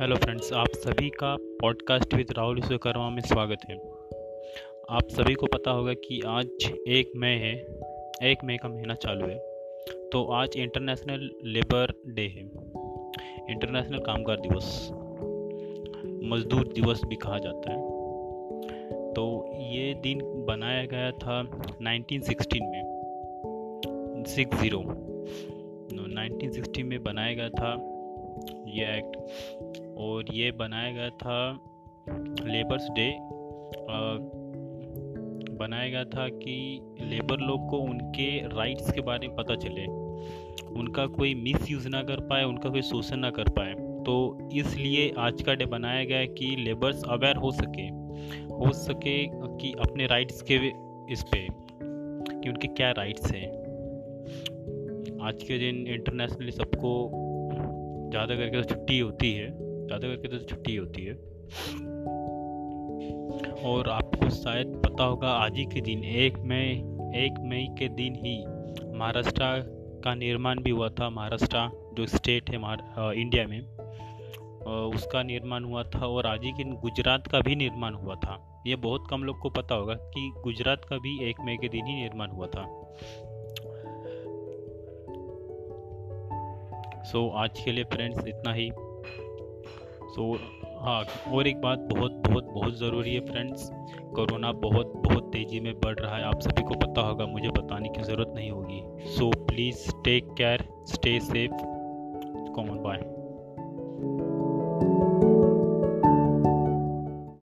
Hello friends, आप सभी का पॉडकास्ट विद राहुल विश्वकर्मा में स्वागत है। आप सभी को पता होगा कि आज एक मई है, एक मई का महीना चालू है। तो आज इंटरनेशनल लेबर डे है, इंटरनेशनल कामगार दिवस, मजदूर दिवस भी कहा जाता है। तो ये दिन बनाया गया था 1916 में, सिक्स ज़ीरो। नाइनटीन में बनाया गया था ये एक्ट। और ये बनाया गया था लेबर्स डे। बनाया गया था कि लेबर लोग को उनके राइट्स के बारे में पता चले। उनका कोई मिस यूज़ ना कर पाए, उनका कोई शोषण ना कर पाए। तो इसलिए आज का डे बनाया गया कि लेबर्स अवेयर हो सके। हो सके कि अपने राइट्स के इस पे, कि उनके क्या राइट्स हैं। आज के दिन इंटरनेशनली सबको ज़्यादा करके तो छुट्टी होती है। ज़्यादा करके तो छुट्टी होती है। और आपको शायद पता होगा आज ही के दिन एक मई एक मई के दिन ही महाराष्ट्र का निर्माण भी हुआ था। महाराष्ट्र जो स्टेट है इंडिया में उसका निर्माण हुआ था और आज ही के दिन गुजरात का भी निर्माण हुआ था। ये बहुत कम लोग को पता होगा कि गुजरात का भी एक मई के दिन ही निर्माण हुआ था। सो so, आज के लिए फ्रेंड्स इतना ही। सो so, हाँ और एक बात बहुत बहुत बहुत ज़रूरी है फ्रेंड्स कोरोना बहुत बहुत तेज़ी में बढ़ रहा है आप सभी को पता होगा मुझे बताने की ज़रूरत नहीं होगी। So please take care stay safe common bye